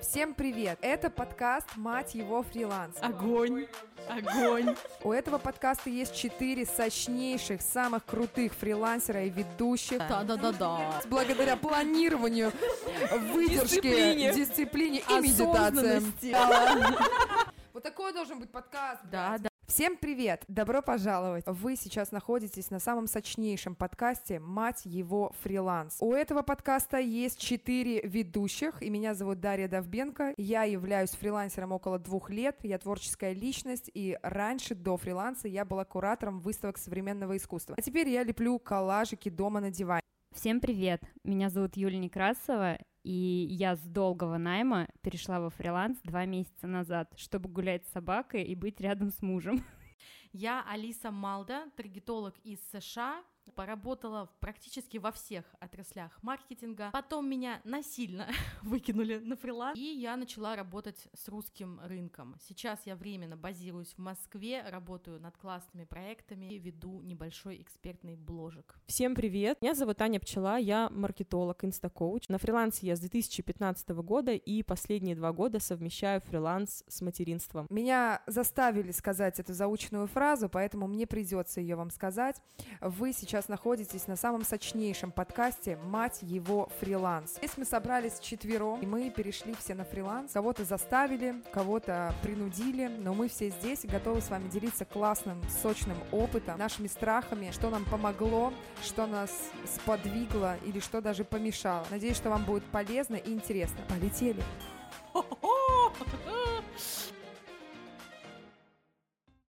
Всем привет! Это подкаст «Мать его фриланс». Огонь! Огонь! У этого подкаста есть четыре сочнейших, самых крутых фрилансера и ведущих. Да-да-да-да. Благодаря планированию, выдержке, Дисциплине. дисциплине и медитациям. Вот такой должен быть подкаст. Да, да. Всем привет! Добро пожаловать! Вы сейчас находитесь на самом сочнейшем подкасте «Мать его фриланс». У этого подкаста есть четыре ведущих, и меня зовут Дарья Довбенко. Я являюсь фрилансером около двух лет, я творческая личность, и раньше, до фриланса, я была куратором выставок современного искусства. А теперь я леплю коллажики дома на диване. Всем привет! Меня зовут Юлия Некрасова, и я с долгого найма перешла во фриланс два месяца назад, чтобы гулять с собакой и быть рядом с мужем. Я Алиса Малда, таргетолог из США, поработала практически во всех отраслях маркетинга. Потом меня насильно выкинули на фриланс, и я начала работать с русским рынком. Сейчас я временно базируюсь в Москве, работаю над классными проектами и веду небольшой экспертный бложек. Всем привет! Меня зовут Аня Пчела, я маркетолог, инстакоуч. На фрилансе я с 2015 года и последние два года совмещаю фриланс с материнством. Меня заставили сказать эту заученную фразу, поэтому мне придется ее вам сказать. Вы сейчас находитесь на самом сочнейшем подкасте «Мать его фриланс». Здесь мы собрались четвером, и мы перешли все на фриланс. Кого-то заставили, кого-то принудили, но мы все здесь готовы с вами делиться классным, сочным опытом, нашими страхами, что нам помогло, что нас сподвигло или что даже помешало. Надеюсь, что вам будет полезно и интересно. Полетели!